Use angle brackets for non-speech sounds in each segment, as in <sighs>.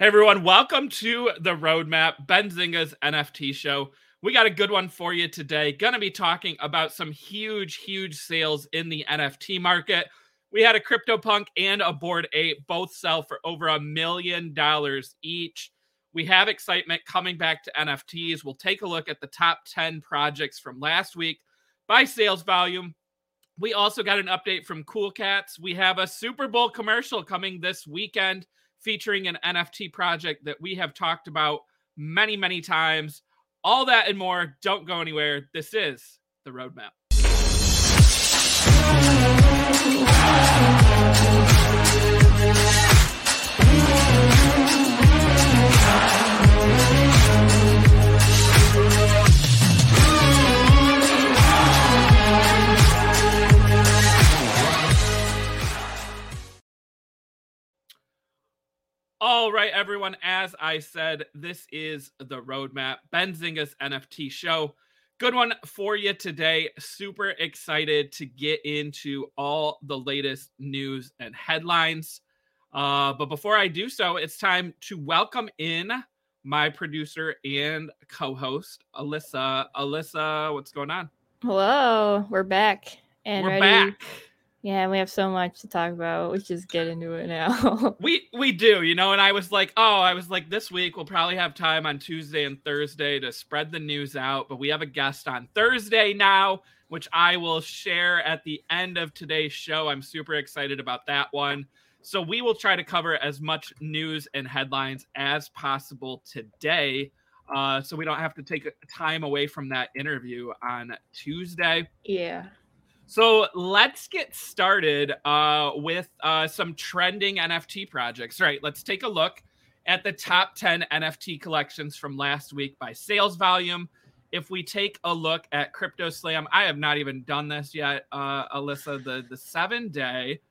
Hey everyone, welcome to the Roadmap, Benzinga's NFT show. We got a good one for you today. Going to be talking about some huge, huge sales in the NFT market. We had a CryptoPunk and a Bored Ape both sell for over a million dollars each. We have excitement coming back to NFTs. We'll take a look at the top 10 projects from last week by sales volume. We also got an update from Cool Cats. We have a Super Bowl commercial coming this weekend featuring an NFT project that we have talked about many, many times. All that and more. Don't go anywhere. This is the roadmap. All right, everyone. As I said, this is the roadmap, Benzinga's NFT show. Good one for you today. Super excited to get into all the latest news and headlines. Uh, but before I do so, it's time to welcome in my producer and co-host, Alyssa. Alyssa, what's going on? Hello, we're back and We're ready. back. Yeah, we have so much to talk about. Let's just get into it now. <laughs> We we do, you know, and I was like, oh, I was like, this week we'll probably have time on Tuesday and Thursday to spread the news out, but we have a guest on Thursday now, which I will share at the end of today's show. I'm super excited about that one. So we will try to cover as much news and headlines as possible today. Uh, so we don't have to take time away from that interview on Tuesday. yeah. So let's get started uh, with uh, some trending NFT projects. Right, let's take a look at the top 10 NFT collections from last week by sales volume. If we take a look at CryptoSlam, I have not even done this yet, uh, Alyssa. The the seven day,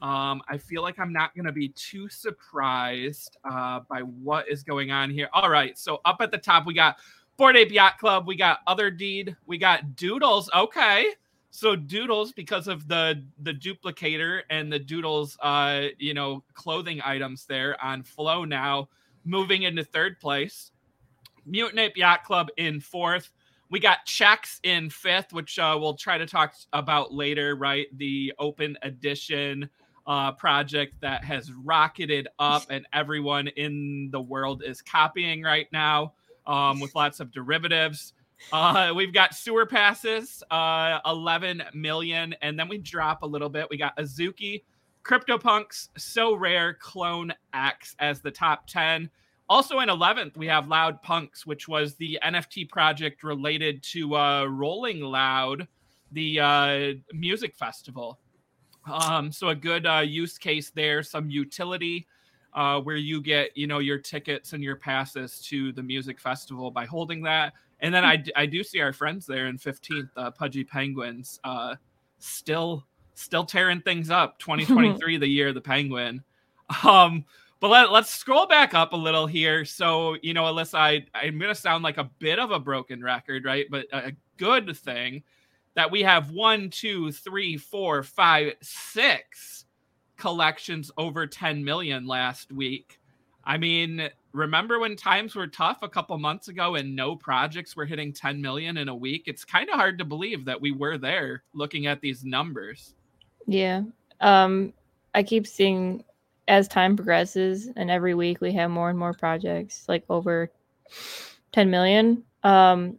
um, I feel like I'm not going to be too surprised uh, by what is going on here. All right, so up at the top we got Bored Ape Yacht Club, we got Otherdeed, we got Doodles. Okay, so doodles because of the the duplicator and the doodles uh you know clothing items there on flow now moving into third place. Mutant ape yacht club in fourth. We got checks in fifth which uh, we'll try to talk about later right? The open edition uh, project that has rocketed up and everyone in the world is copying right now um, with lots of derivatives uh, we've got sewer passes, uh, 11 million, and then we drop a little bit. We got Azuki, CryptoPunks, Sorare, Clone X as the top 10. Also in 11th, we have Loud Punks, which was the NFT project related to uh, Rolling Loud, the uh, music festival. Um, so a good uh, use case there, some utility uh, where you get, you know, your tickets and your passes to the music festival by holding that. And then I, I do see our friends there in 15th, uh, Pudgy Penguins, uh, still still tearing things up. <laughs> 2023, the year of the Penguin. Um, but let, let's scroll back up a little here. So, you know, Alyssa, I, I'm going to sound like a bit of a broken record, right? But a good thing that we have one, two, three, four, five, six collections over 10 million last week. I mean, remember when times were tough a couple months ago and no projects were hitting 10 million in a week? It's kind of hard to believe that we were there looking at these numbers. Yeah. Um, I keep seeing as time progresses and every week we have more and more projects, like over 10 million. Um,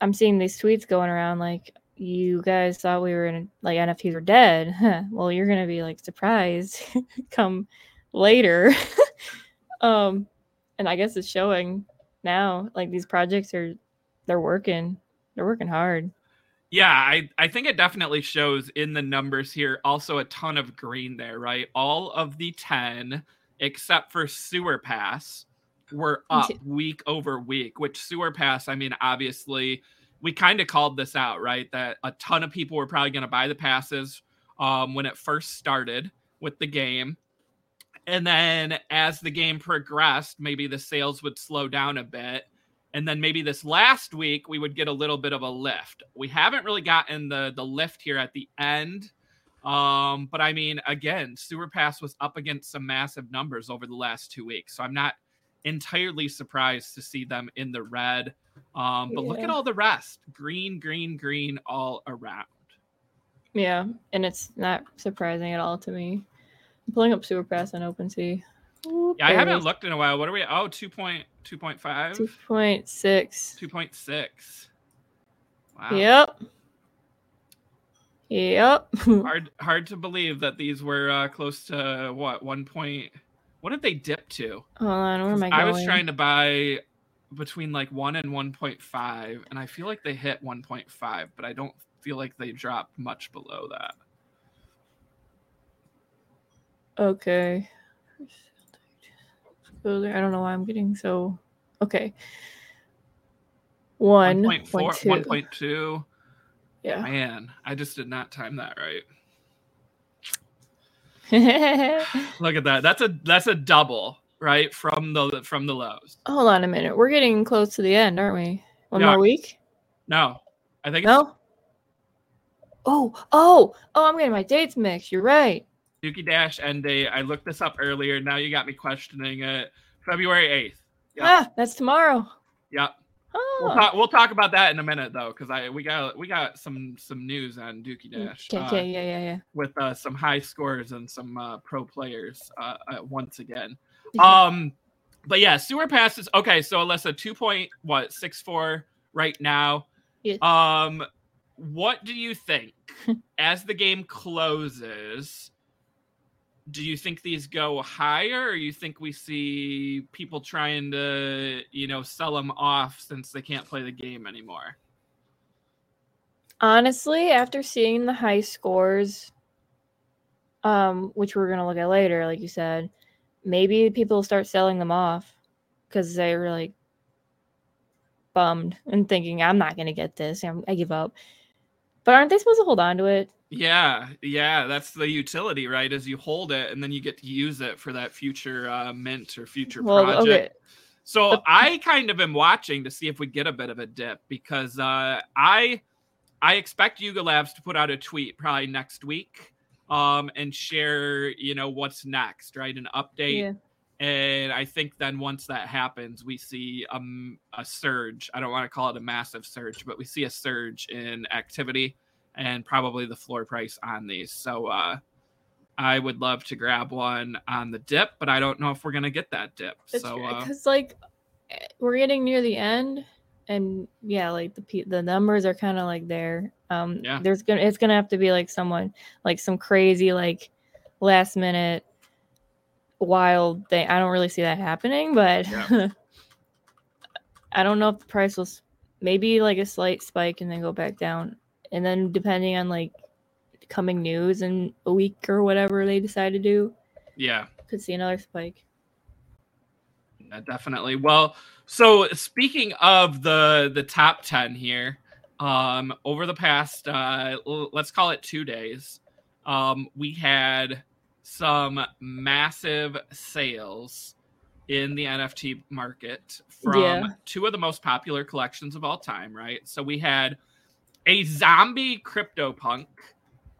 I'm seeing these tweets going around like, you guys thought we were in like NFTs were dead. <laughs> Well, you're gonna be like surprised <laughs> come later. <laughs> um, and I guess it's showing now. Like these projects are, they're working. They're working hard. Yeah, I, I think it definitely shows in the numbers here. Also, a ton of green there, right? All of the 10, except for Sewer Pass, were up week over week, which Sewer Pass, I mean, obviously, we kind of called this out, right? That a ton of people were probably going to buy the passes um, when it first started with the game. And then as the game progressed, maybe the sales would slow down a bit. And then maybe this last week we would get a little bit of a lift. We haven't really gotten the the lift here at the end. Um, but I mean, again, Sewer Pass was up against some massive numbers over the last two weeks. So I'm not entirely surprised to see them in the red. Um, but look at all the rest green, green, green all around. Yeah, and it's not surprising at all to me. I'm pulling up Sewer Pass on OpenSea. Yeah, I haven't looked in a while. What are we? Oh, 2.2.5, Two point six. 2.6. Wow. Yep. Yep. <laughs> Hard, hard to believe that these were uh, close to what one point. What did they dip to? Hold on, where am I going? I was trying to buy between like one and 1.5, and I feel like they hit 1.5, but I don't feel like they dropped much below that. Okay. I don't know why I'm getting so. Okay. One 1.4, point two. 1.2. Yeah. Man, I just did not time that right. <laughs> Look at that. That's a that's a double, right? From the from the lows. Hold on a minute. We're getting close to the end, aren't we? One more week? No. I think it's No. Oh, oh, oh! I'm getting my dates mixed. You're right. Dookie Dash end date. I looked this up earlier. Now you got me questioning it. February 8th. Yeah. Ah, that's tomorrow. Yep. Oh. We'll talk we'll talk about that in a minute though, because I we got we got some some news on Dookie Dash. Okay, uh, yeah, yeah, yeah. with uh, some high scores and some uh, pro players uh, uh, once again. Yeah. Um, but yeah, sewer passes. Okay, so Alyssa, two point what six four right now. Yes. Um, what do you think <laughs> as the game closes? Do you think these go higher, or you think we see people trying to, you know, sell them off since they can't play the game anymore? Honestly, after seeing the high scores, um, which we're gonna look at later, like you said, maybe people start selling them off because they were like bummed and thinking, "I'm not gonna get this. I give up." But aren't they supposed to hold on to it? Yeah, yeah, that's the utility, right? Is you hold it and then you get to use it for that future uh, mint or future Well, project. okay, So The- I kind of am watching to see if we get a bit of a dip because uh, I I expect Yuga Labs to put out a tweet probably next week um, and share you know what's next, right? An update. yeah, And I think then once that happens, we see um, a surge. I don't want to call it a massive surge, but we see a surge in activity and probably the floor price on these. So uh, I would love to grab one on the dip, but I don't know if we're going to get that dip. so uh, because like eh, we're getting near the end, and yeah, like the the numbers are kind of like there. Um, Yeah. there's gonna it's gonna have to be like someone like some crazy like last minute wild thing. I don't really see that happening, but Yeah. <laughs> I don't know if the price will maybe like a slight spike and then go back down, and then depending on like coming news in a week or whatever they decide to do, yeah, could see another spike. Yeah, definitely. Well, so speaking of the the top 10 here, um over the past uh l- let's call it 2 days, um we had some massive sales in the NFT market from Yeah. two of the most popular collections of all time, right? So we had a zombie CryptoPunk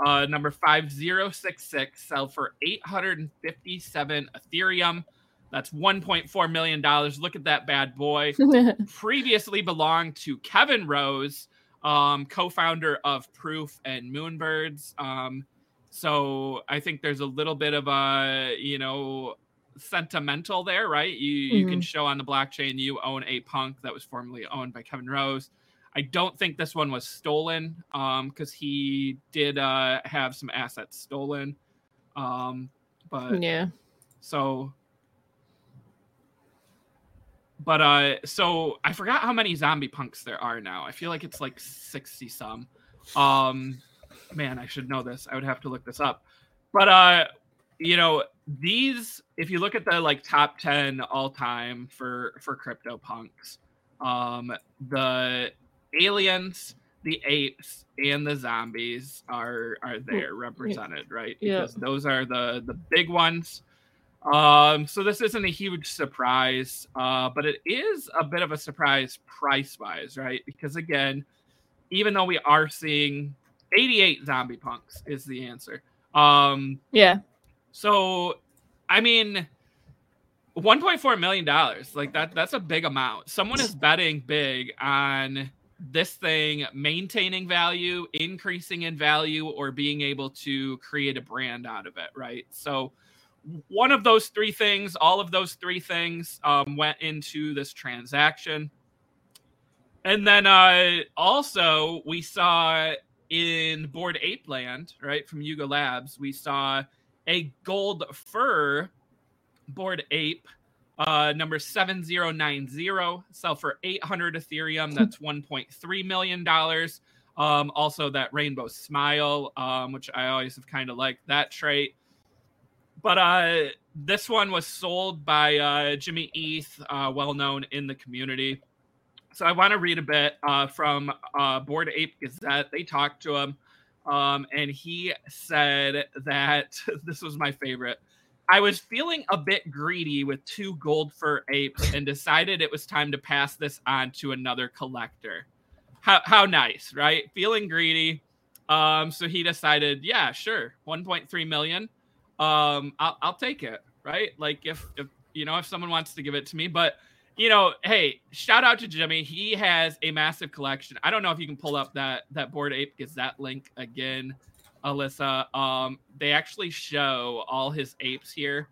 uh number 5066 sell for 857 Ethereum. That's 1.4 million dollars. Look at that bad boy. <laughs> Previously belonged to Kevin Rose, um, co-founder of Proof and Moonbirds. Um, so I think there's a little bit of a you know sentimental there, right? You you can show on the blockchain you own a punk that was formerly owned by Kevin Rose. I don't think this one was stolen um because he did uh have some assets stolen. Um but yeah. so but uh so I forgot how many zombie punks there are now. I feel like it's like 60 some. Um man, I should know this. I would have to look this up. But uh you know, these if you look at the like top 10 all time for for crypto punks, um the aliens, the apes and the zombies are are there represented, right? Yeah. Because those are the the big ones. Um, so this isn't a huge surprise, uh, but it is a bit of a surprise price wise, right? Because again, even though we are seeing 88 zombie punks is the answer. Um, Yeah. so I mean, 1.4 million dollars. Like that that's a big amount. Someone is betting big on this thing maintaining value, increasing in value, or being able to create a brand out of it, right? So, one of those three things, all of those three things um, went into this transaction. And then uh, also, we saw in Bored Ape Land, right, from Yuga Labs, we saw a gold fur bored Ape uh, number 7090 sell for 800 Ethereum. That's <laughs> 1.3 million dollars. Um, also that rainbow smile, um, which I always have kind of liked that trait. But uh, this one was sold by uh, Jimmy Eth, uh, well known in the community. So I want to read a bit uh, from uh, Bored Ape Gazette. They talked to him, um, and he said that <laughs> this was my favorite. I was feeling a bit greedy with two gold fur apes and decided it was time to pass this on to another collector. How, how nice, right? Feeling greedy. Um, so he decided, yeah, sure, 1.3 million. Um, I'll, I'll take it, right? Like if, if, you know, if someone wants to give it to me, but you know, hey, shout out to Jimmy. He has a massive collection. I don't know if you can pull up that, that Bored Ape Gazette link again. Alyssa. Um, they actually show all his apes here.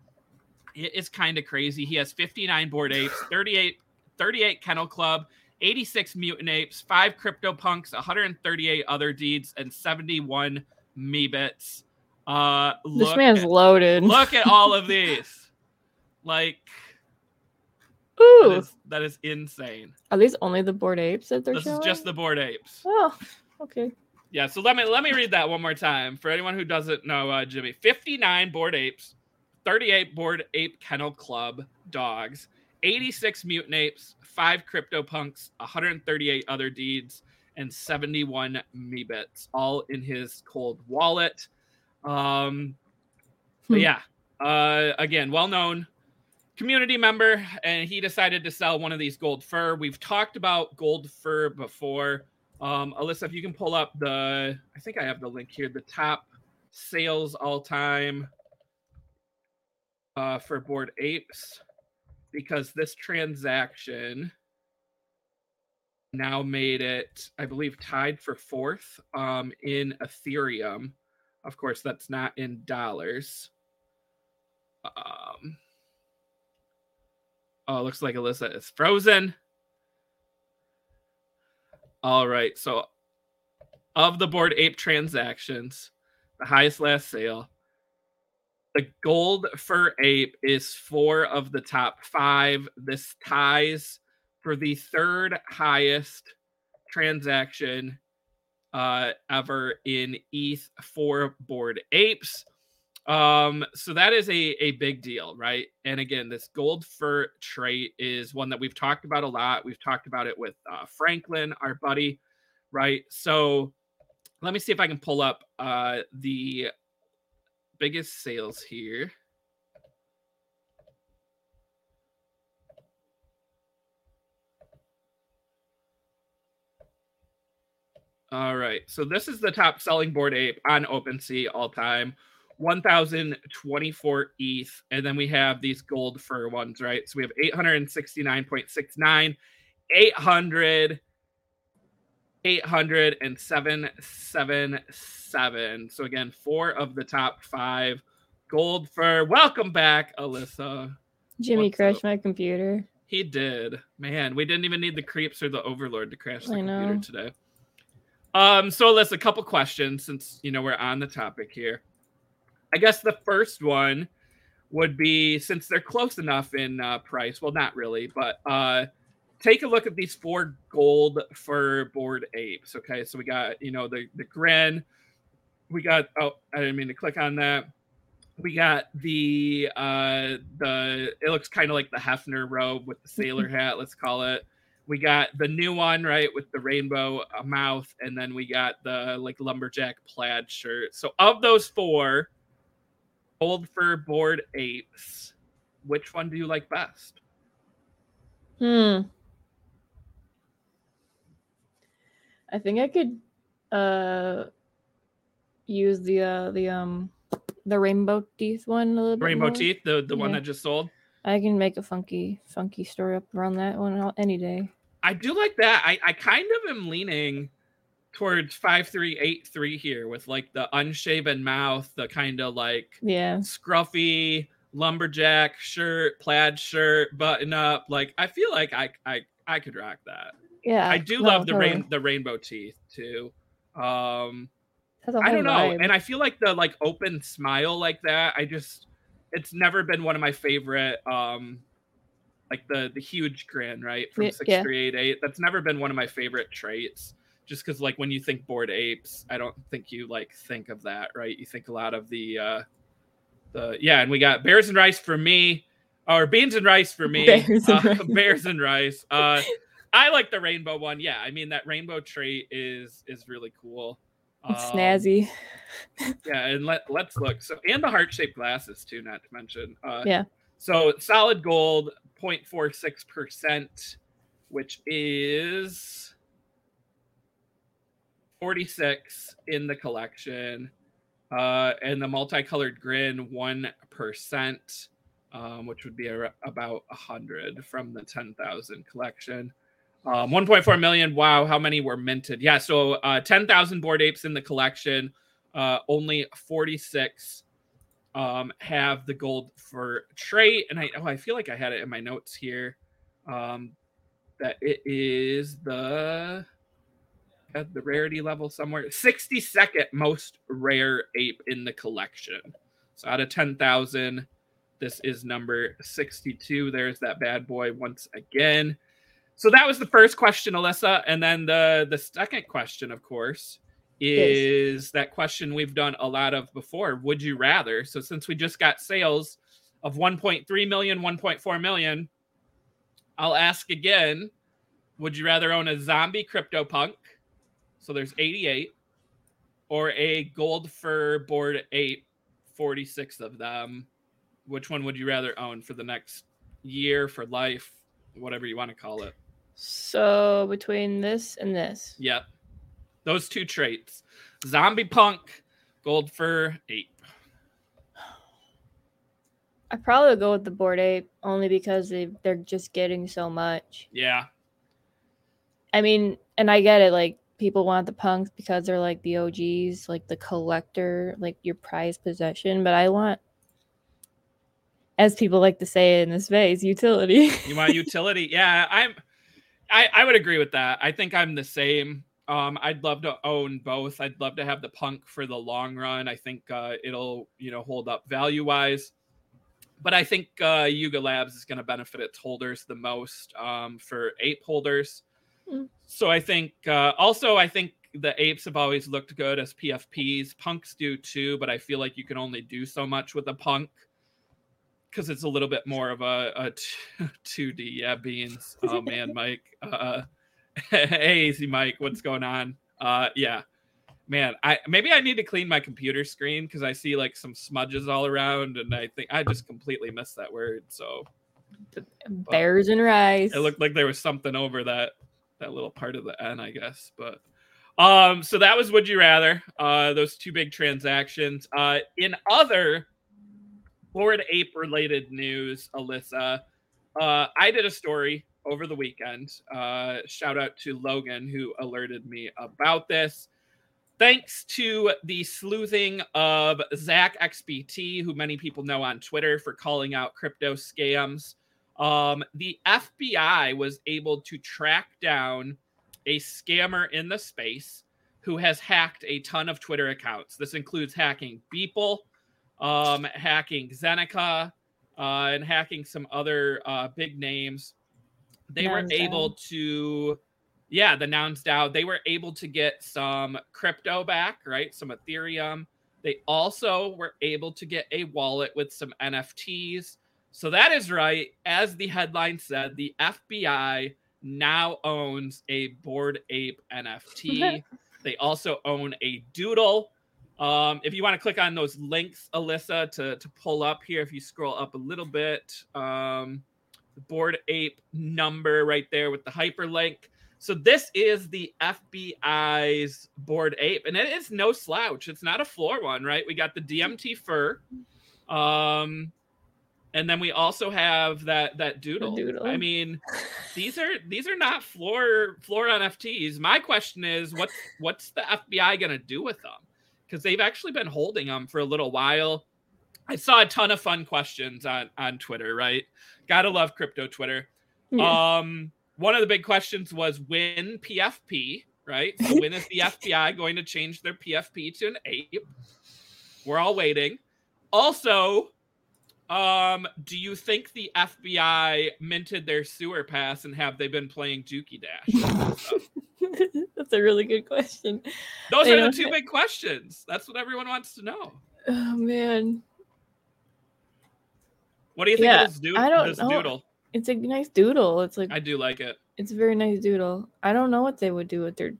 It's kind of crazy. He has 59 bored Apes, 38, 38 Kennel Club, 86 mutant apes, five crypto punks, 138 Otherdeeds, and 71 Meebits. Uh, this man's at, loaded. Look at all of <laughs> these. Like, ooh, that is, that is insane. Are these only the bored Apes that they're this showing? is just the bored Apes. Oh, okay. Yeah, so let me let me read that one more time for anyone who doesn't know uh, Jimmy. 59 bored Apes, 38 Bored Ape Kennel Club dogs, 86 mutant apes, 5 crypto punks, 138 Otherdeeds and 71 Meebits all in his cold wallet. Um but Hmm. yeah, uh again, well-known community member and he decided to sell one of these gold fur. We've talked about gold fur before. Um, Alyssa, if you can pull up the, I think I have the link here, the top sales all time uh, for Bored Apes, because this transaction now made it, I believe, tied for fourth um, in Ethereum. Of course, that's not in dollars. Um, oh, looks like Alyssa is frozen. All right. So, of the bored Ape transactions, the highest last sale, the gold fur ape is four of the top five. This ties for the third highest transaction uh, ever in ETH for bored Apes. Um, so that is a, a big deal, right? And again, this gold fur trait is one that we've talked about a lot. We've talked about it with uh, Franklin, our buddy, right? So let me see if I can pull up uh, the biggest sales here. All right. So this is the top selling bored ape on OpenSea all time. 1024 ETH. And then we have these gold fur ones, right? So we have 869.69, 800, 800, and 777. So again, four of the top five gold fur. Welcome back, Alyssa. Jimmy What's crashed up? my computer. He did. Man, we didn't even need the creeps or the overlord to crash the I computer know. today. Um, so let's a couple questions since you know we're on the topic here. I guess the first one would be since they're close enough in uh, price. Well, not really, but uh, take a look at these four gold fur bored apes. Okay, so we got you know the the grin. We got oh I didn't mean to click on that. We got the uh the it looks kind of like the Hefner robe with the sailor <laughs> hat. Let's call it. We got the new one right with the rainbow uh, mouth, and then we got the like lumberjack plaid shirt. So of those four, gold fur bored apes, which one do you like best? Hmm. I think I could uh use the uh the um the rainbow teeth one a little bit Rainbow teeth, the the one Yeah. that just sold. I can make a funky, funky story up around that one any day. I do like that. I, I kind of am leaning towards five three eight three here with like the unshaven mouth, the kind of like yeah scruffy lumberjack shirt, plaid shirt, button up. Like I feel like I I I could rock that. Yeah, I do no, love the totally. rain the rainbow teeth too. Um, I don't know, vibe. and I feel like the like open smile like that. I just it's never been one of my favorite. Um, like the the huge grin, right from Yeah, six yeah. three eight eight. That's never been one of my favorite traits. Just because like when you think bored apes, I don't think you like think of that, right? You think a lot of the uh the yeah, and we got bears and rice for me, or beans and rice for me. <laughs> Bears and uh, rice. <laughs> bears and rice. Uh, I like the rainbow one. Yeah, I mean that rainbow trait is is really cool. It's Um, snazzy. yeah, and let let's look. So and the heart shaped glasses too, not to mention. Uh, Yeah. So solid gold, 0.46 percent, which is 46 in the collection, uh, and the multicolored grin one percent, um, which would be a, about a hundred from the 10,000 collection. Um, 1.4 million. Wow, how many were minted? Yeah, so uh, 10,000 bored apes in the collection. Uh, only 46 um, have the gold for trait, and I oh I feel like I had it in my notes here. Um, that it is the at the rarity level somewhere 62nd most rare ape in the collection. So out of 10,000, this is number 62. There's that bad boy once again. So that was the first question, Alyssa, and then the the second question, of course, is that question we've done a lot of before. Would you rather? So since we just got sales of 1.3 million, 1.4 million, I'll ask again. Would you rather own a zombie crypto punk? So there's 88, or a gold fur bored ape, 46 of them. Which one would you rather own for the next year, for life, whatever you want to call it? So between this and this, Yep. Those two traits. Zombie punk, gold fur, ape. I probably would go with the bored ape only because they they're just getting so much. Yeah. I mean, and I get it. Like people want the punks because they're like the OGs, like the collector, like your prized possession. But I want, as people like to say in this space, utility. You want <laughs> utility? Yeah, I'm I, I would agree with that. I think I'm the same. Um, I'd love to own both. I'd love to have the punk for the long run. I think uh, it'll, you know, hold up value wise. But I think uh, Yuga Labs is going to benefit its holders the most um, for ape holders. Mm. So I think uh, also I think the apes have always looked good as PFPs. Punks do too, but I feel like you can only do so much with a punk because it's a little bit more of a, a t- <laughs> 2D. Yeah, beans. Oh man, Mike. <laughs> Uh, <laughs> hey, easy, Mike. What's going on? Uh, yeah, man. I maybe I need to clean my computer screen because I see like some smudges all around, and I think I just completely missed that word. So Bears and rice. it looked like there was something over that that little part of the N, I guess. But um, so that was Would You Rather. Uh, those two big transactions. Uh, in other Bored Ape related news, Alyssa, uh, I did a story over the weekend. Uh, shout out to Logan who alerted me about this. Thanks to the sleuthing of ZachXBT, who many people know on Twitter for calling out crypto scams um, the FBI was able to track down a scammer in the space who has hacked a ton of Twitter accounts. This includes hacking Beeple, um, hacking Zeneca, uh, and hacking some other uh, big names. They were Nouns able Down. to, yeah, the nouns down. They were able to get some crypto back, right? Some Ethereum. They also were able to get a wallet with some NFTs. So that is right. As the headline said, the FBI now owns a Bored Ape NFT. <laughs> they also own a doodle. Um, if you want to click on those links, Alyssa, to, to pull up here, if you scroll up a little bit, um, the Bored Ape number right there with the hyperlink. So this is the FBI's Bored Ape, and it is no slouch. It's not a floor one, right? We got the DMT fur. Um, And then we also have that that doodle. doodle. I mean, these are these are not floor floor NFTs. My question is, what's what's the FBI gonna do with them? Because they've actually been holding them for a little while. I saw a ton of fun questions on on Twitter. Right, gotta love crypto Twitter. Yeah. Um, one of the big questions was when PFP, right? So when is the <laughs> FBI going to change their PFP to an ape? We're all waiting. Also, um, do you think the FBI minted their sewer pass and have they been playing Dookie Dash? <laughs> That's a really good question. Those They are the two ha- big questions. That's what everyone wants to know. Oh man, What do you think Yeah, of this, doo- I don't know. doodle? it's a nice doodle. It's like I do like it. it's a very nice doodle. I don't know what they would do with their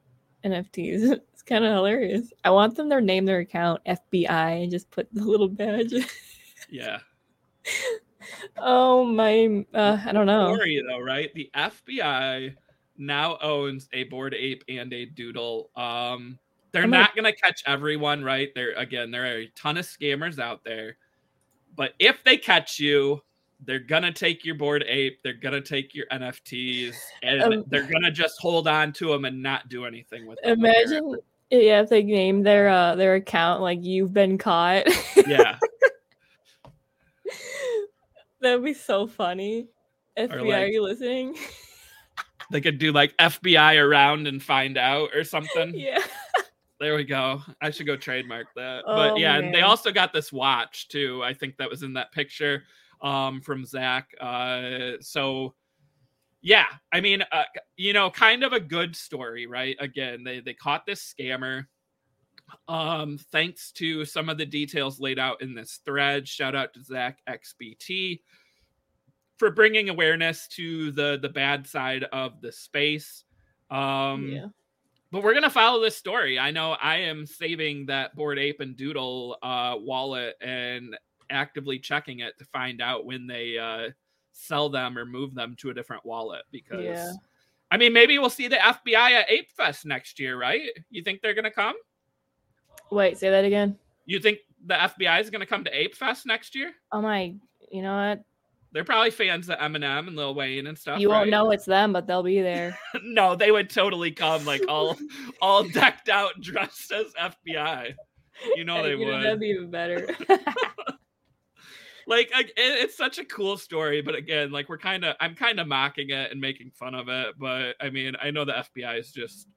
NFTs. <laughs> It's kind of hilarious. I want them to name their account FBI and just put the little badge. <laughs> Yeah. Oh my, uh, I don't know. Story though, right? The FBI now owns a bored ape and a doodle. Um, they're I'm not gonna catch everyone, right? There again, there are a ton of scammers out there. But if they catch you, they're gonna take your bored ape, they're gonna take your NFTs, and Um, they're gonna just hold on to them and not do anything with them. Imagine, yeah, if they name their uh their account like "You've been caught." Yeah. <laughs> That'd be so funny. FBI, are you listening? <laughs> They could do like FBI around and find out or something. <laughs> yeah. There we go. I should go trademark that. Oh, but yeah, and they also got this watch too. I think that was in that picture um from Zach. Uh so yeah, I mean, uh, you know, kind of a good story, right? Again, they they caught this scammer. Um, thanks to some of the details laid out in this thread. Shout out to ZachXBT for bringing awareness to the the bad side of the space. Um, yeah. but we're gonna follow this story. I know I am saving that bored ape and doodle uh, wallet and actively checking it to find out when they uh, sell them or move them to a different wallet because Yeah. I mean maybe we'll see the FBI at Ape Fest next year, right? You think they're gonna come? Wait, say that again. You think the FBI is gonna come to Ape Fest next year? Oh my, you know what? They're probably fans of Eminem and Lil Wayne and stuff. you won't right? know it's them, but they'll be there. <laughs> no, they would totally come like all <laughs> all decked out, dressed as FBI. You know they You would. That'd be even better. <laughs> like I, it, it's such a cool story but again like we're kind of i'm kind of mocking it and making fun of it but i mean i know the fbi is just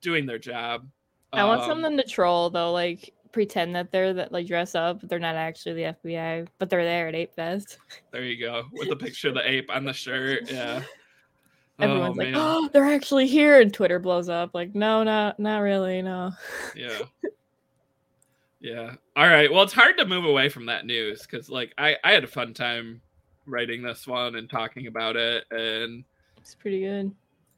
doing their job I want Um, something to troll though, like pretend that they're that like dress up, but they're not actually the FBI, but they're there at Ape Fest. there you go with the picture of the ape on the shirt yeah <laughs> Everyone's oh, like, man. "Oh, they're actually here," and Twitter blows up. Like, no, not not really, no. yeah yeah all right well it's hard to move away from that news because like i i had a fun time writing this one and talking about it and It's pretty good.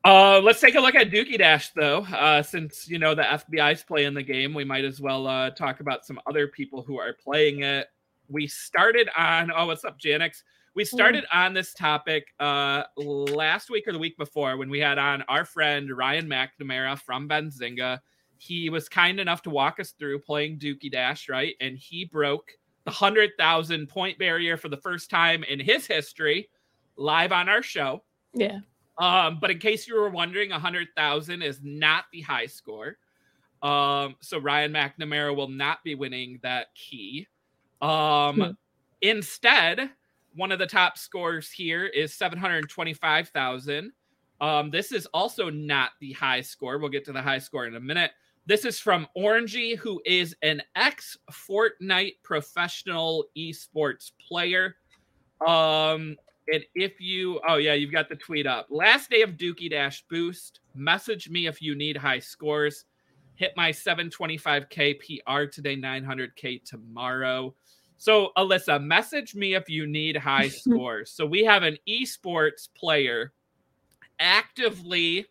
Uh, let's take a look at Dookie Dash, though. Uh, since you know the FBI's playing the game, we might as well uh, talk about some other people who are playing it. We started on. Oh, what's up, Janix? We started on this topic uh, last week or the week before when we had on our friend Ryan McNamara from Benzinga. He was kind enough to walk us through playing Dookie Dash, right? And he broke the hundred thousand point barrier for the first time in his history, live on our show. Yeah. Um, but in case you were wondering, 100,000 is not the high score. Um, so Ryan McNamara will not be winning that key. Um, Hmm. instead, one of the top scores here is 725,000. Um, this is also not the high score. We'll get to the high score in a minute. This is from Orangey, who is an ex Fortnite professional esports player. Um, and if you, oh yeah, you've got the tweet up. Last day of Dookie Dash boost. Message me if you need high scores. Hit my 725k PR today, 900k tomorrow. So Alyssa, message me if you need high <laughs> scores. So we have an esports player actively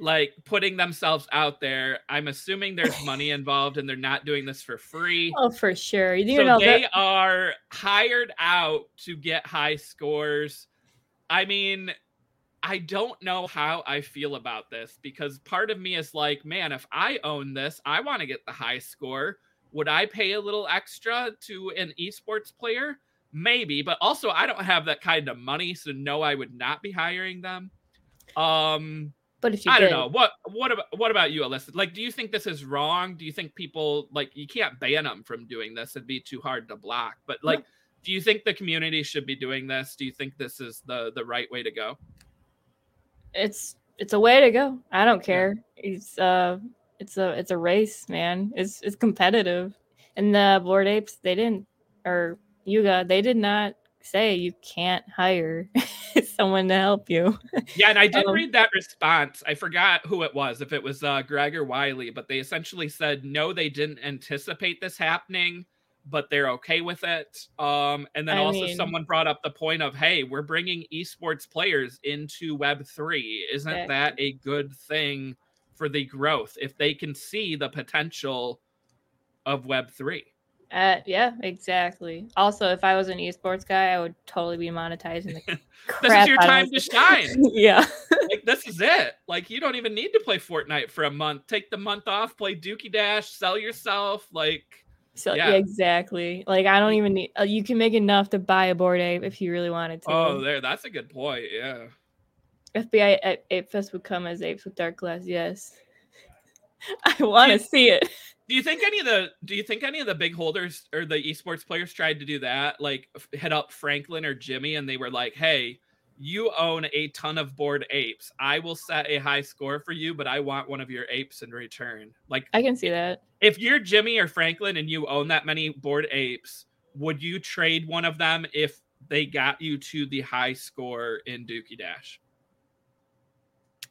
like putting themselves out there. I'm assuming there's money <sighs> involved and they're not doing this for free. Oh, for sure. You So know they that. are hired out to get high scores. I mean, I don't know how I feel about this because part of me is like, man, if I own this, I want to get the high score. Would I pay a little extra to an esports player? maybe, but also I don't have that kind of money, so no, I would not be hiring them. Um, But if you I did, don't know. What what about what about you, Alyssa? Like, do you think this is wrong? Do you think people like you can't ban them from doing this? It'd be too hard to block. But like, do you think the community should be doing this? Do you think this is the the right way to go? it's it's a way to go. I don't Yeah. care. It's uh it's a it's a race, man. It's it's competitive. And the bored apes, they didn't or Yuga, they did not say you can't hire <laughs> <laughs> someone to help you. Yeah, and I did Um, read that response. I forgot who it was, if it was uh, Greg or Wylie, but they essentially said no, they didn't anticipate this happening, but they're okay with it. Um, and then I also mean- someone brought up the point of, hey, we're bringing esports players into Web three. Isn't that a good thing for the growth if they can see the potential of Web three? Uh, yeah, exactly. Also, if I was an esports guy, I would totally be monetizing the <laughs> This is your time to shine. <laughs> yeah. like this is it. Like you don't even need to play Fortnite for a month. Take the month off, play Dookie Dash, sell yourself. Like So Yeah. yeah. exactly. Like I don't even need. Uh, you can make enough to buy a bored ape if you really wanted to. oh, there, that's a good point. Yeah. FBI at Ape Fest would come as apes with dark glass. Yes, <laughs> I want to see it. Do you think any of the Do you think any of the big holders or the esports players tried to do that? Like hit up Franklin or Jimmy, and they were like, "Hey." You own a ton of bored apes. I will set a high score for you, but I want one of your apes in return. Like I can see that. if you're Jimmy or Franklin and you own that many bored apes, would you trade one of them if they got you to the high score in Dookie Dash?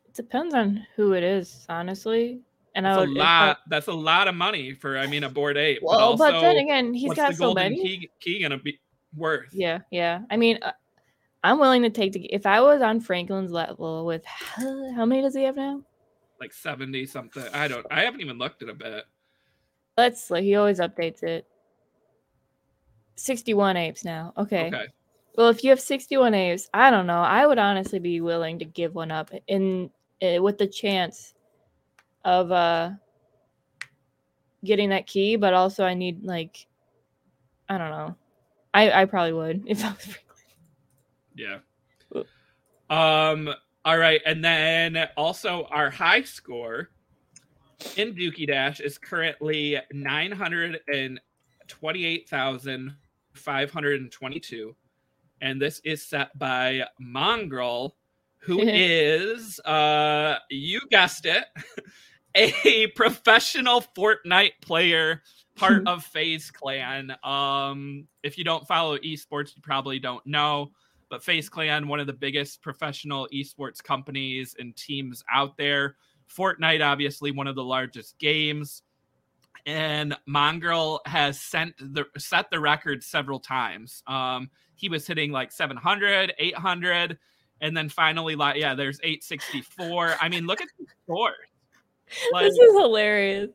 It depends on who it is, honestly. And I That's a would. I- lot. That's a lot of money for, I mean, a bored ape. well, but, also, then again, he's what's got the so many. key, key gonna be worth? Yeah, yeah. I mean, uh, I'm willing to take the. If I was on Franklin's level with how many does he have now? Like seventy something. I don't. I haven't even looked at a bit. Let's like he always updates it. 61 apes now. Okay. Okay. Well, if you have 61 apes, I don't know. I would honestly be willing to give one up in uh, with the chance of uh getting that key, but also I need like I don't know. I I probably would if I was <laughs> Franklin. Yeah. Um. All right, and then also our high score in Dookie Dash is currently nine hundred and twenty-eight thousand five hundred and twenty-two, and this is set by Mongraal, who <laughs> is uh you guessed it, a professional Fortnite player, part <laughs> of FaZe Clan. Um, if you don't follow esports, you probably don't know but FaZe Clan, one of the biggest professional esports companies and teams out there. Fortnite, obviously, one of the largest games. And Mongraal has sent the set the record several times. Um, he was hitting like 700, 800, and then finally, like, yeah, there's 864. I mean, look at the scores. <laughs> Like, this is hilarious.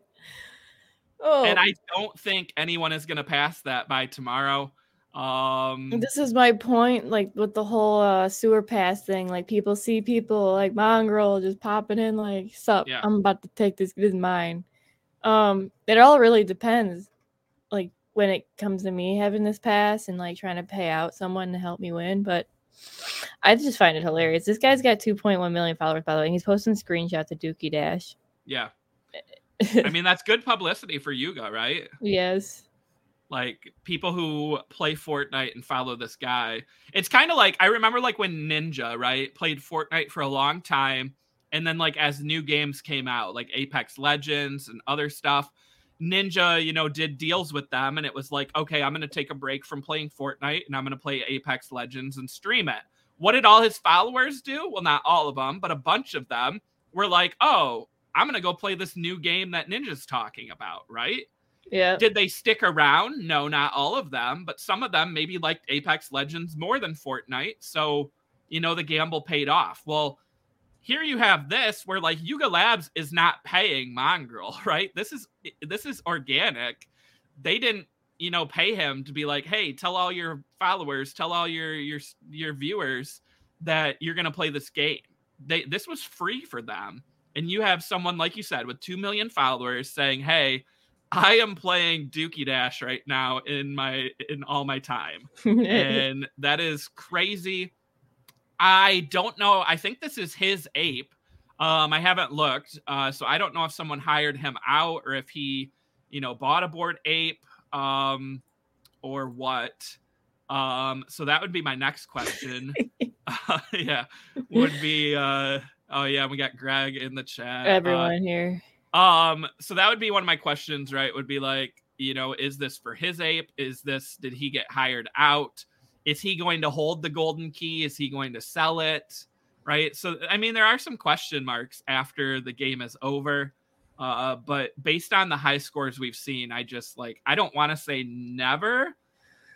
Oh, and I don't think anyone is going to pass that by tomorrow. Um, this is my point. Like with the whole uh, sewer pass thing, like people see people like Mongraal just popping in, like, "Sup, Yeah. I'm about to take this. This is mine." Um, it all really depends. Like when it comes to me having this pass and like trying to pay out someone to help me win, but I just find it hilarious. This guy's got 2.1 million followers, by the way. He's posting screenshots of Dookie Dash. Yeah. I <laughs> mean, that's good publicity for Yuga, right? yes. like people who play Fortnite and follow this guy. It's kind of like I remember like when Ninja, right, played Fortnite for a long time and then like as new games came out, like Apex Legends and other stuff, Ninja, you know, did deals with them and it was like, okay, I'm going to take a break from playing Fortnite and I'm going to play Apex Legends and stream it. What did all his followers do? Well, not all of them, but a bunch of them were like, "Oh, I'm going to go play this new game that Ninja's talking about," right? Yeah. Did they stick around? No, not all of them, but some of them maybe liked Apex Legends more than Fortnite. So, you know, the gamble paid off. Well, here you have this where like Yuga Labs is not paying Mongraal, <laughs> right? This is this is organic. They didn't, you know, pay him to be like, "Hey, tell all your followers, tell all your your your viewers that you're going to play this game." They this was free for them. And you have someone like you said with 2 million followers saying, "Hey, I am playing Dookie Dash right now in my in all my time. <laughs> and that is crazy. I don't know. I think this is his ape. Um, I haven't looked, uh, so I don't know if someone hired him out or if he, you know, bought a bored ape, um, or what. Um, so that would be my next question. uh, <laughs> <laughs> yeah, would be. Uh, oh yeah, we got Greg in the chat. Everyone uh, here. Um, so that would be one of my questions, right? Would be like, you know, is this for his ape? Is this did he get hired out? Is he going to hold the golden key? Is he going to sell it? Right. So I mean, there are some question marks after the game is over. Uh, but based on the high scores we've seen, I just like I don't want to say never,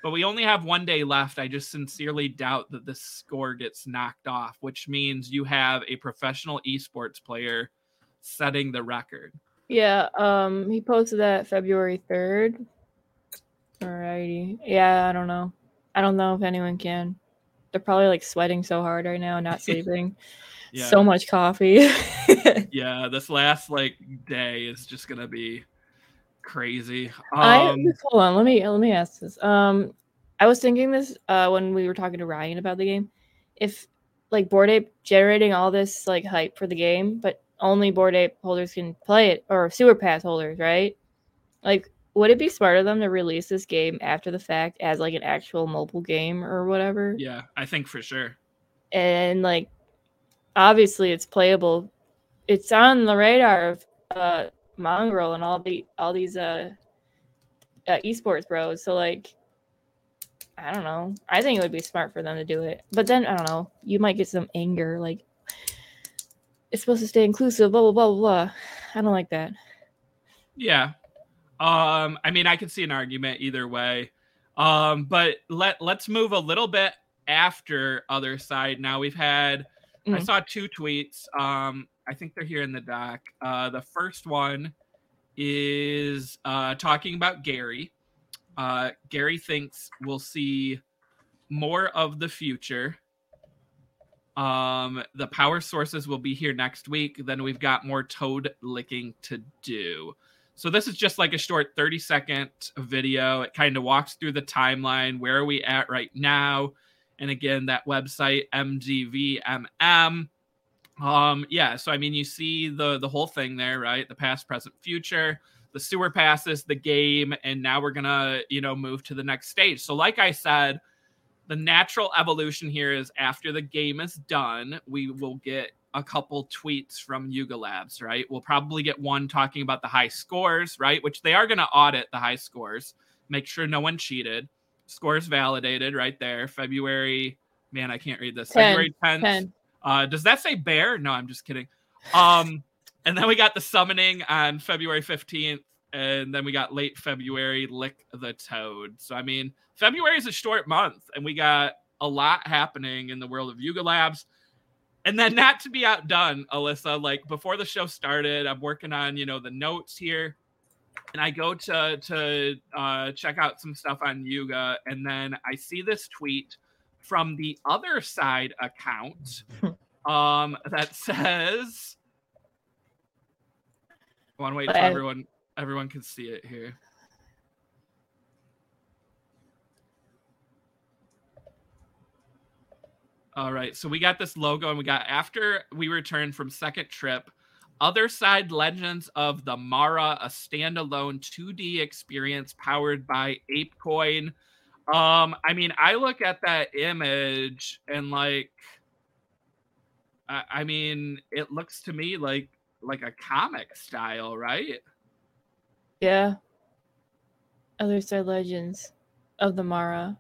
but we only have one day left. I just sincerely doubt that this score gets knocked off, which means you have a professional esports player setting the record. Yeah, um, he posted that February third. Alrighty. Yeah, I don't know. I don't know if anyone can. They're probably like sweating so hard right now, not <laughs> sleeping. yeah. So much coffee. <laughs> yeah, this last like day is just gonna be crazy. Um, I hold on. Let me let me ask this. Um, I was thinking this uh when we were talking to Ryan about the game. If like Bored Ape generating all this like hype for the game, but only Bored Ape holders can play it or sewer pass holders, right? Like, would it be smart of them to release this game after the fact as like an actual mobile game or whatever? Yeah, I think for sure. And like, obviously, it's playable. It's on the radar of uh, Mongraal and all the all these uh, uh esports bros. So like, I don't know. I think it would be smart for them to do it. But then I don't know. You might get some anger, like it's supposed to stay inclusive, blah blah blah blah. I don't like that. Yeah. Um, I mean I could see an argument either way. Um, but let let's move a little bit after other side. Now we've had mm-hmm. I saw two tweets. Um, I think they're here in the doc. Uh the first one is uh talking about Gary. Uh Gary thinks we'll see more of the future um, the power sources will be here next week. Then we've got more toad licking to do. So this is just like a short 30 second video. It kind of walks through the timeline. Where are we at right now? And again, that website MGVMM. Um, yeah, so I mean you see the the whole thing there, right? The past, present, future, the sewer passes, the game, and now we're gonna, you know, move to the next stage. So, like I said, the natural evolution here is after the game is done, we will get a couple tweets from Yuga Labs, right? We'll probably get one talking about the high scores, right? Which they are to audit the high scores, make sure no one cheated. Scores validated right there. February, man, I can't read this. 10, February 10th. 10. Uh, does that say bear? No, I'm just kidding. Um, and then we got the summoning on February 15th. And then we got late February, lick the toad. So, I mean, February is a short month, and we got a lot happening in the world of Yuga Labs. And then, not to be outdone, Alyssa, like before the show started, I'm working on you know the notes here, and I go to to uh, check out some stuff on Yuga, and then I see this tweet from the other side account <laughs> um, that says, "I want to wait until everyone everyone can see it here." All right. So we got this logo and we got after we returned from second trip, Other Side Legends of the Mara, a standalone 2D experience powered by ApeCoin. Um, I mean, I look at that image and like I, I mean, it looks to me like like a comic style, right? Yeah. Other Side Legends of the Mara.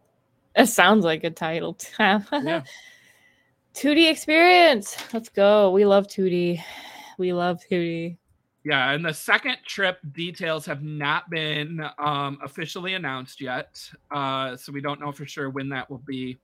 It sounds like a title. <laughs> yeah. 2D experience. Let's go. We love 2D. We love 2D. Yeah, and the second trip details have not been um, officially announced yet, uh, so we don't know for sure when that will be.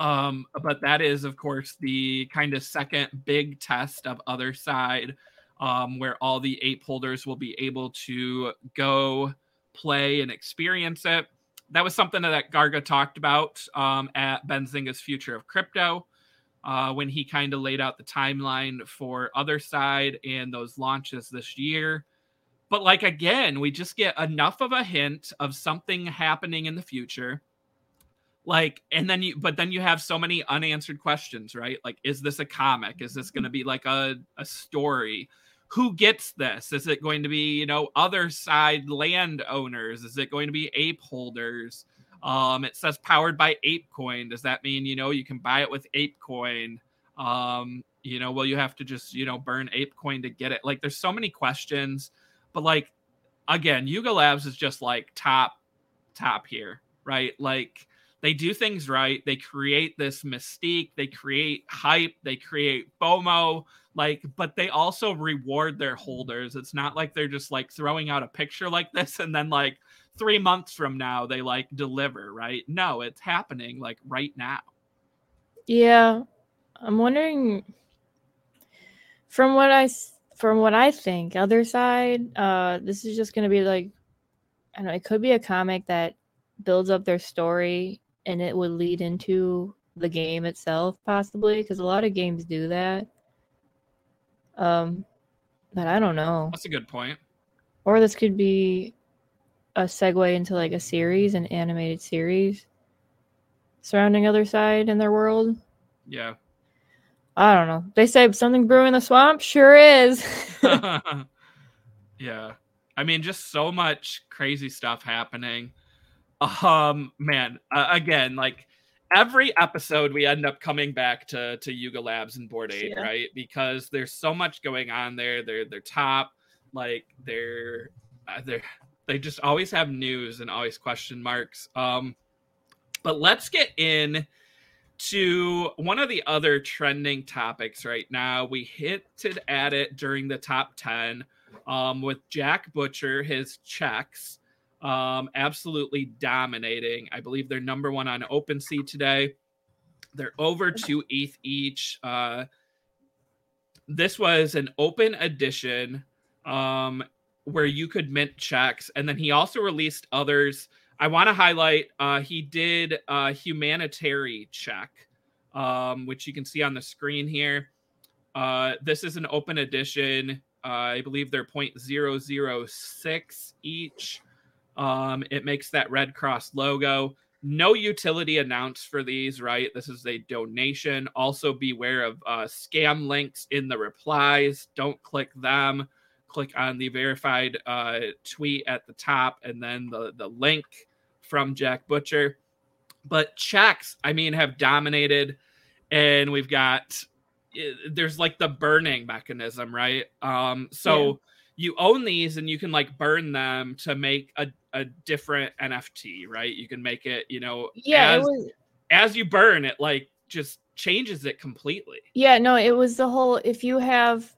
Um, but that is, of course, the kind of second big test of Other Side, um, where all the ape holders will be able to go play and experience it. That was something that Garga talked about um, at Benzinga's Future of Crypto uh, when he kind of laid out the timeline for Other Side and those launches this year. but like again, we just get enough of a hint of something happening in the future. Like, and then you, but then you have so many unanswered questions, right? Like, is this a comic? Is this going to be like a, a story? Who gets this? Is it going to be, you know, other side landowners? Is it going to be ape holders? Um, it says powered by ApeCoin. Does that mean, you know, you can buy it with ApeCoin? Um, you know, well, you have to just, you know, burn ApeCoin to get it. Like, there's so many questions but like again, Yuga Labs is just like top top here, right? Like they do things right. They create this mystique, they create hype, they create FOMO, like, but they also reward their holders. It's not like they're just like throwing out a picture like this and then like three months from now they like deliver, right? No, it's happening like right now. Yeah. I'm wondering from what I from what I think, other side, uh, this is just gonna be like, I don't know, it could be a comic that builds up their story and it would lead into the game itself, possibly, because a lot of games do that. Um, but I don't know. That's a good point. Or this could be a segue into like a series, an animated series surrounding other side in their world. Yeah. I don't know. They say something brewing the swamp. Sure is. <laughs> yeah. I mean, just so much crazy stuff happening. Um, man, uh, again, like every episode, we end up coming back to to Yuga Labs and Bored Ape, yeah. right? Because there's so much going on there. They're they're top, like they're uh, they're they just always have news and always question marks. Um, but let's get in to one of the other trending topics right now. We hinted at it during the top 10 um, with Jack Butcher, his checks um, absolutely dominating. I believe they're number one on OpenSea today. They're over two ETH each. Uh, this was an open edition um, where you could mint checks. And then he also released others I want to highlight uh, he did a humanitarian check, um, which you can see on the screen here. Uh, this is an open edition. Uh, I believe they're 0.006 each. Um, it makes that Red Cross logo. No utility announced for these, right? This is a donation. Also, beware of uh, scam links in the replies. Don't click them. Click on the verified uh, tweet at the top and then the, the link from Jack Butcher. But checks, I mean, have dominated, and we've got eh, there's like the burning mechanism, right? Um, so yeah. you own these and you can like burn them to make a, a different NFT, right? You can make it, you know, yeah, as, was... as you burn it, like just changes it completely. Yeah, no, it was the whole if you have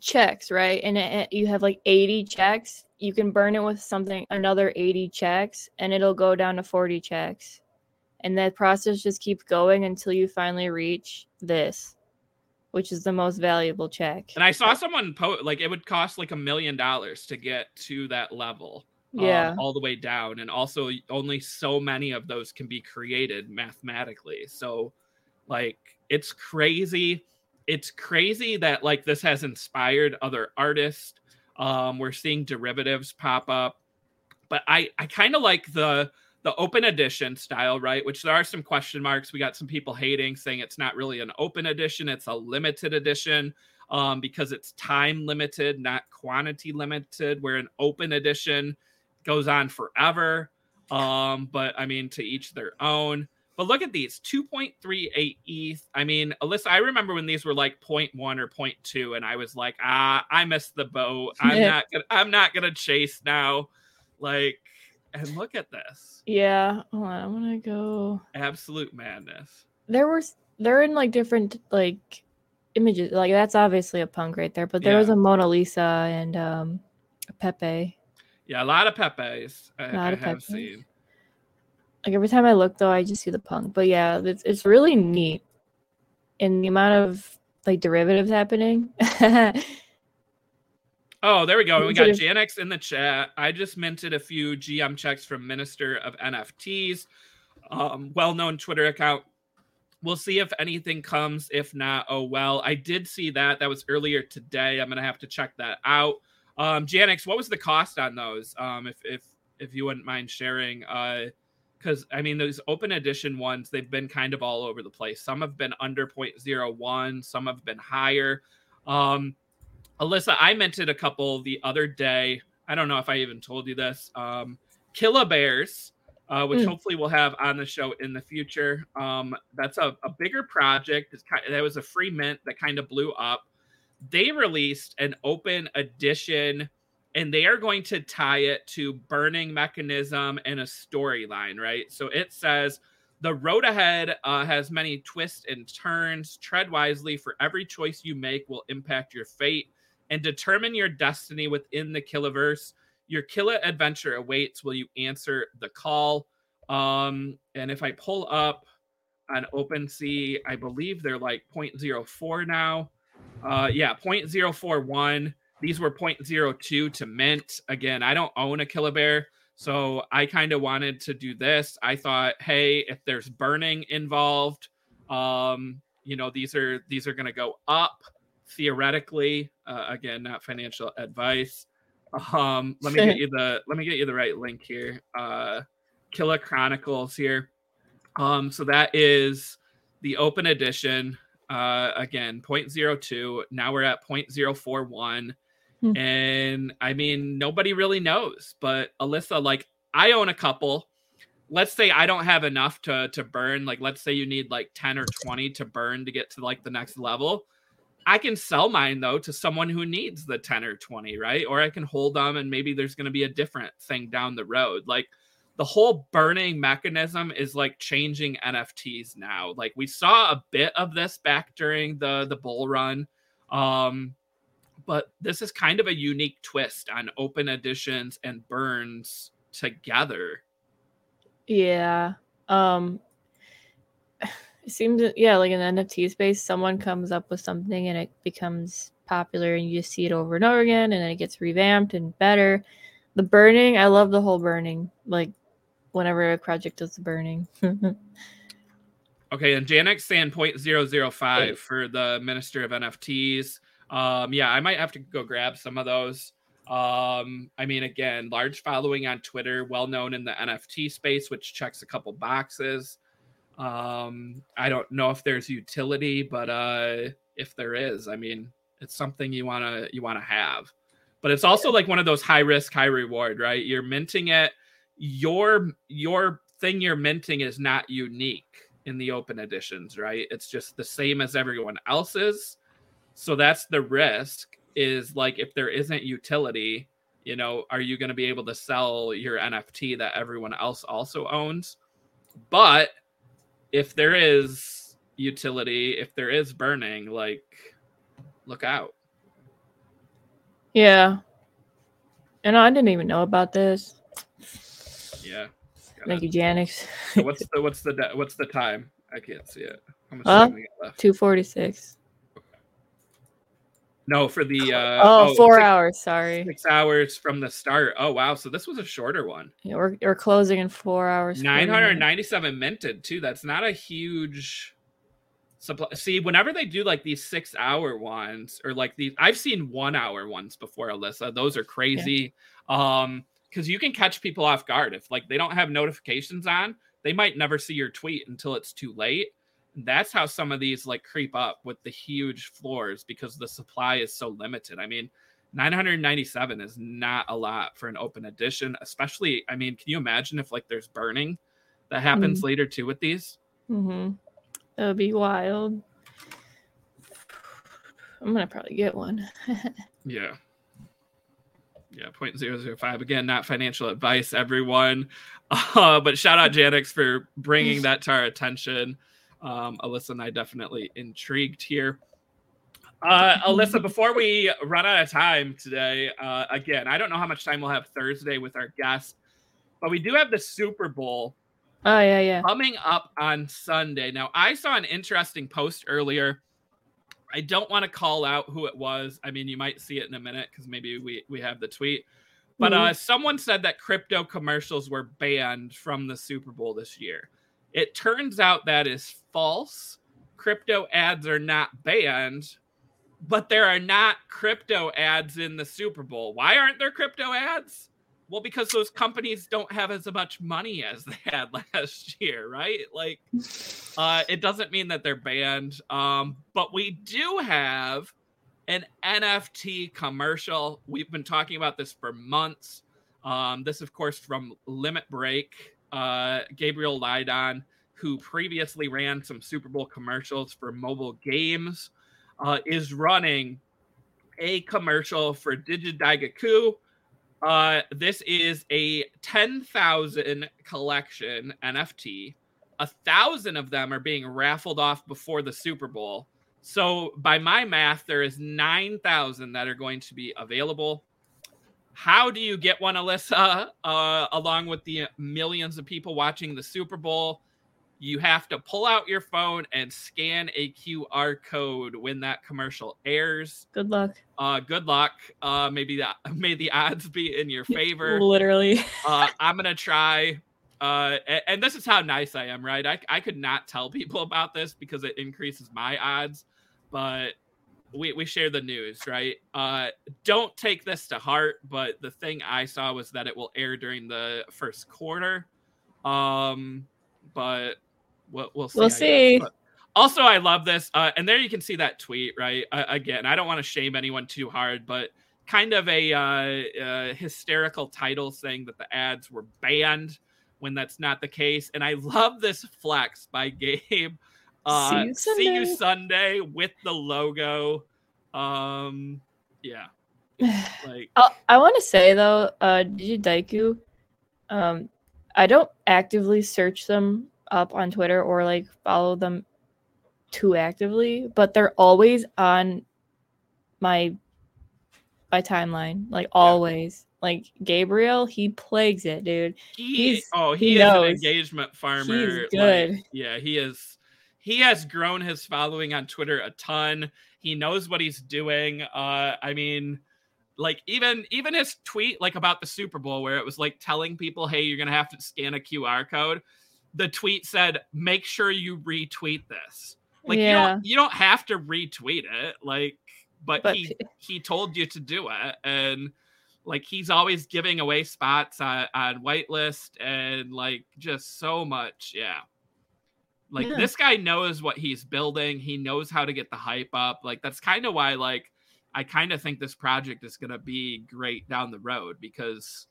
checks, right? And it, you have like 80 checks, you can burn it with something another 80 checks and it'll go down to 40 checks. And that process just keeps going until you finally reach this, which is the most valuable check. And I saw someone post like it would cost like a million dollars to get to that level. Um, yeah. Um, all the way down. And also only so many of those can be created mathematically. So like it's crazy it's crazy that like this has inspired other artists. Um, we're seeing derivatives pop up, but I I kind of like the the open edition style, right? Which there are some question marks. We got some people hating, saying it's not really an open edition; it's a limited edition um, because it's time limited, not quantity limited. Where an open edition goes on forever. Um, but I mean, to each their own. But look at these 2.38 ETH. I mean, Alyssa, I remember when these were like 0.1 or 0.2, and I was like, ah, I missed the boat. <laughs> I'm not gonna I'm not gonna chase now. Like, and look at this. Yeah. Hold on, I wanna go. Absolute madness. There was they're in like different like images. Like that's obviously a punk right there, but there yeah. was a Mona Lisa and um Pepe. Yeah, a lot of Pepes I, I have Pepes. seen. Like every time I look though, I just see the punk. But yeah, it's it's really neat in the amount of like derivatives happening. <laughs> oh, there we go. We got Janix in the chat. I just minted a few GM checks from Minister of NFTs, um, well-known Twitter account. We'll see if anything comes. If not, oh well. I did see that. That was earlier today. I'm gonna have to check that out. Um, Janix, what was the cost on those? Um, if if if you wouldn't mind sharing, uh, because I mean those open edition ones, they've been kind of all over the place. Some have been under 0.01, some have been higher. Um, Alyssa, I minted a couple the other day. I don't know if I even told you this. Um, Killa Bears, uh, which mm. hopefully we'll have on the show in the future. Um, that's a, a bigger project. It's kind of, that was a free mint that kind of blew up. They released an open edition and they are going to tie it to burning mechanism and a storyline, right? So it says the road ahead uh, has many twists and turns. Tread wisely, for every choice you make will impact your fate and determine your destiny within the Killaverse. Your Killa adventure awaits. Will you answer the call? Um, and if I pull up on OpenSea, I believe they're like 0.04 now. Uh, yeah, 0.041 these were 0.02 to mint. Again, I don't own a Killa Bear, so I kind of wanted to do this. I thought, hey, if there's burning involved, um, you know, these are these are going to go up theoretically. Uh, again, not financial advice. Um, let me get you the <laughs> let me get you the right link here. Uh, Killa Chronicles here. Um, so that is the open edition. Uh, again, 0.02. Now we're at 0.041. Hmm. And I mean, nobody really knows. But Alyssa, like, I own a couple. Let's say I don't have enough to to burn. Like, let's say you need like 10 or 20 to burn to get to like the next level. I can sell mine though to someone who needs the 10 or 20, right? Or I can hold them and maybe there's going to be a different thing down the road. Like the whole burning mechanism is like changing NFTs now. Like we saw a bit of this back during the the bull run. Um but this is kind of a unique twist on open editions and burns together. Yeah. Um it seems yeah, like in the NFT space, someone comes up with something and it becomes popular and you just see it over and over again and then it gets revamped and better. The burning, I love the whole burning. Like whenever a project does the burning. <laughs> okay, and Janix saying 0.005 for the Minister of NFTs. Um, yeah, I might have to go grab some of those. Um, I mean, again, large following on Twitter, well known in the NFT space, which checks a couple boxes. Um, I don't know if there's utility, but uh, if there is, I mean, it's something you wanna you wanna have. But it's also like one of those high risk, high reward, right? You're minting it. Your your thing you're minting is not unique in the open editions, right? It's just the same as everyone else's so that's the risk is like if there isn't utility, you know, are you going to be able to sell your NFT that everyone else also owns? But if there is utility, if there is burning, like look out. Yeah. And I didn't even know about this. Yeah. Thank you, Janix. what's the what's the what's the time? I can't see it. How much time we got left? Two forty six. No, for the uh, oh, oh four six, hours. Sorry, six hours from the start. Oh wow, so this was a shorter one. Yeah, we're we're closing in four hours. Nine hundred ninety-seven minted too. That's not a huge supply. See, whenever they do like these six-hour ones, or like these, I've seen one-hour ones before, Alyssa. Those are crazy. Yeah. Um, because you can catch people off guard if like they don't have notifications on. They might never see your tweet until it's too late that's how some of these like creep up with the huge floors because the supply is so limited. I mean, 997 is not a lot for an open edition, especially. I mean, can you imagine if like there's burning that happens mm-hmm. later too with these? Mm-hmm. That would be wild. I'm gonna probably get one. <laughs> yeah. Yeah, 0.005. Again, not financial advice, everyone. <laughs> Uh, but shout out Janix for bringing that to our attention. Um, Alyssa and I definitely intrigued here. Uh, Alyssa, before we run out of time today, uh, again, I don't know how much time we'll have Thursday with our guest, but we do have the Super Bowl. Oh yeah, yeah. Coming up on Sunday. Now, I saw an interesting post earlier. I don't want to call out who it was. I mean, you might see it in a minute because maybe we we have the tweet. But mm-hmm. uh, someone said that crypto commercials were banned from the Super Bowl this year. It turns out that is false. Crypto ads are not banned. but there are not crypto ads in the Super Bowl. Why aren't there crypto ads? Well, because those companies don't have as much money as they <laughs> had last year, right? Like, uh, it doesn't mean that they're banned. Um, but we do have an NFT commercial. We've been talking about this for months. Um, this, of course, from Limit Break, uh, Gabriel Leydon, who previously ran some Super Bowl commercials for mobile games, uh, is running a commercial for Digidaigaku. Uh, this is a 10,000 collection NFT. A thousand of them are being raffled off before the Super Bowl. So, by my math, there is 9,000 that are going to be available. How do you get one, Alyssa, uh, along with the millions of people watching the Super Bowl? You have to pull out your phone and scan a QR code when that commercial airs. Good luck. Uh, good luck. Uh, maybe that <laughs> may the odds be in your <laughs> favor. Literally. uh, I'm gonna try. Uh, and, and this is how nice I am, right? I I could not tell people about this because it increases my odds, but we, we share the news, right? Uh, don't take this to heart, but the thing I saw was that it will air during the first quarter. Um, but we'll, we'll see. We'll see. Also, I love this. Uh, and there you can see that tweet, right? Uh, again, I don't want to shame anyone too hard, but kind of a uh, uh, hysterical title saying that the ads were banned when that's not the case. And I love this flex by <laughs> Gabe. Uh, See you see you Sunday. Sunday with the logo. Um, yeah, <sighs> like I, I want to say though, uh, Digidaigaku, um, I don't actively search them up on Twitter or like follow them too actively, but they're always on my my timeline, like always. Like Gabriel, he plagues it, dude. he, he's- oh, he he, is an knows. engagement farmer. He's like, good. yeah, he is. He has grown his following on Twitter a ton. He knows what he's doing. Uh, I mean, like even even his tweet like about the Super Bowl where it was like telling people, "Hey, you're gonna have to scan a QR code." The tweet said, "Make sure you retweet this." Like you don't you don't have to retweet it. Like, but, but he <laughs> he told you to do it and like he's always giving away spots on, on whitelist and like just so much yeah like Yeah. this guy knows what he's building he knows how to get the hype up like that's kind of why like i kind of think this project is going to be great down the road because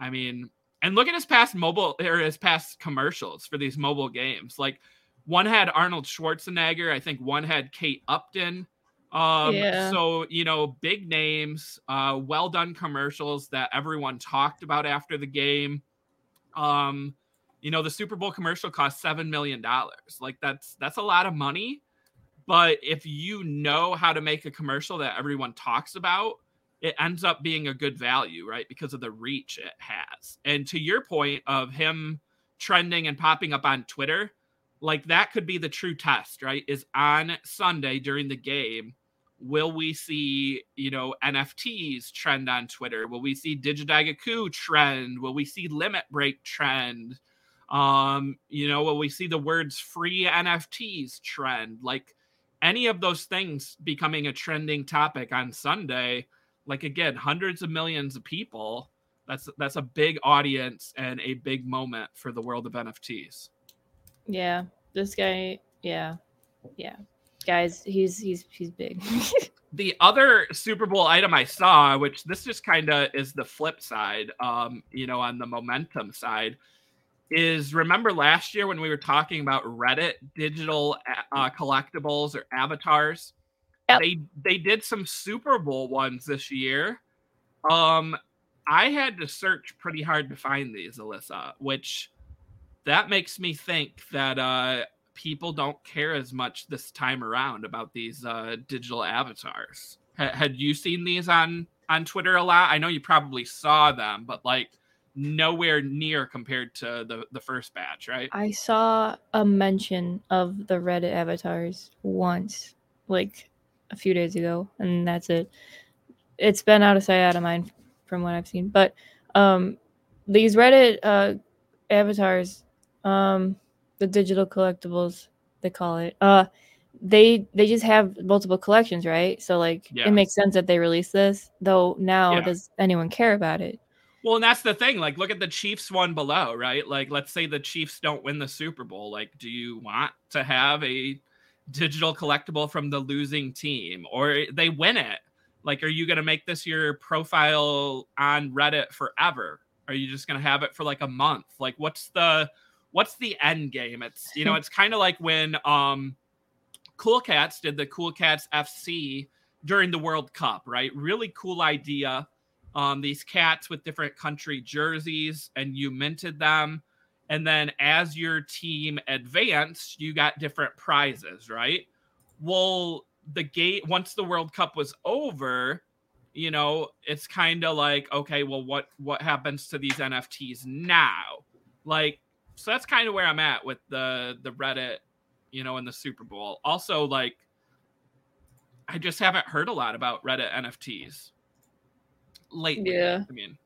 i mean and look at his past mobile or his past commercials for these mobile games like one had arnold schwarzenegger i think one had kate upton um, Yeah. so you know, big names, uh, well done commercials that everyone talked about after the game. Um, you know, the Super Bowl commercial cost seven million dollars. Like that's that's a lot of money. But if you know how to make a commercial that everyone talks about, it ends up being a good value, right? Because of the reach it has. And to your point of him trending and popping up on Twitter, like that could be the true test, right? Is on Sunday during the game, will we see, you know, NFTs trend on Twitter? Will we see Digidaigaku trend? Will we see Limit Break trend? Um, you know, will we see the words free NFTs trend? Like any of those things becoming a trending topic on Sunday, like again, hundreds of millions of people. That's that's a big audience and a big moment for the world of NFTs. yeah. This guy, yeah, yeah. Guys, he's he's he's big. <laughs> the other Super Bowl item I saw, which this just kind of is the flip side, um, you know, on the momentum side, is remember last year when we were talking about Reddit digital uh, collectibles or avatars? Yep. They they did some Super Bowl ones this year. Um, I had to search pretty hard to find these, Alyssa, which that makes me think that uh people don't care as much this time around about these uh, digital avatars. H- had you seen these on on Twitter a lot? I know you probably saw them, but like nowhere near compared to the the first batch, right? I saw a mention of the Reddit avatars once, like a few days ago, and that's it. It's been out of sight, out of mind from what I've seen. But um, these Reddit uh, avatars, um, the digital collectibles, they call it, uh, they they just have multiple collections, right? So like Yeah. it makes sense that they release this. Though now Yeah. does anyone care about it? Well, and that's the thing. Like, look at the Chiefs one below, right? Like, let's say the Chiefs don't win the Super Bowl. Like, do you want to have a digital collectible from the losing team or they win it? Like, are you going to make this your profile on Reddit forever? Are you just going to have it for like a month? Like, what's the what's the end game? It's you know, <laughs> it's kind of like when um Cool Cats did the Cool Cats FC during the World Cup, right? Really cool idea um, these cats with different country jerseys and you minted them. And then as your team advanced, you got different prizes, right? Well, the gate, once the World Cup was over, you know, it's kind of like, okay, well, what what happens to these NFTs now? Like, so that's kind of where I'm at with the the Reddit, you know, in the Super Bowl. Also, like, I just haven't heard a lot about Reddit NFTs lately. Yeah. I mean,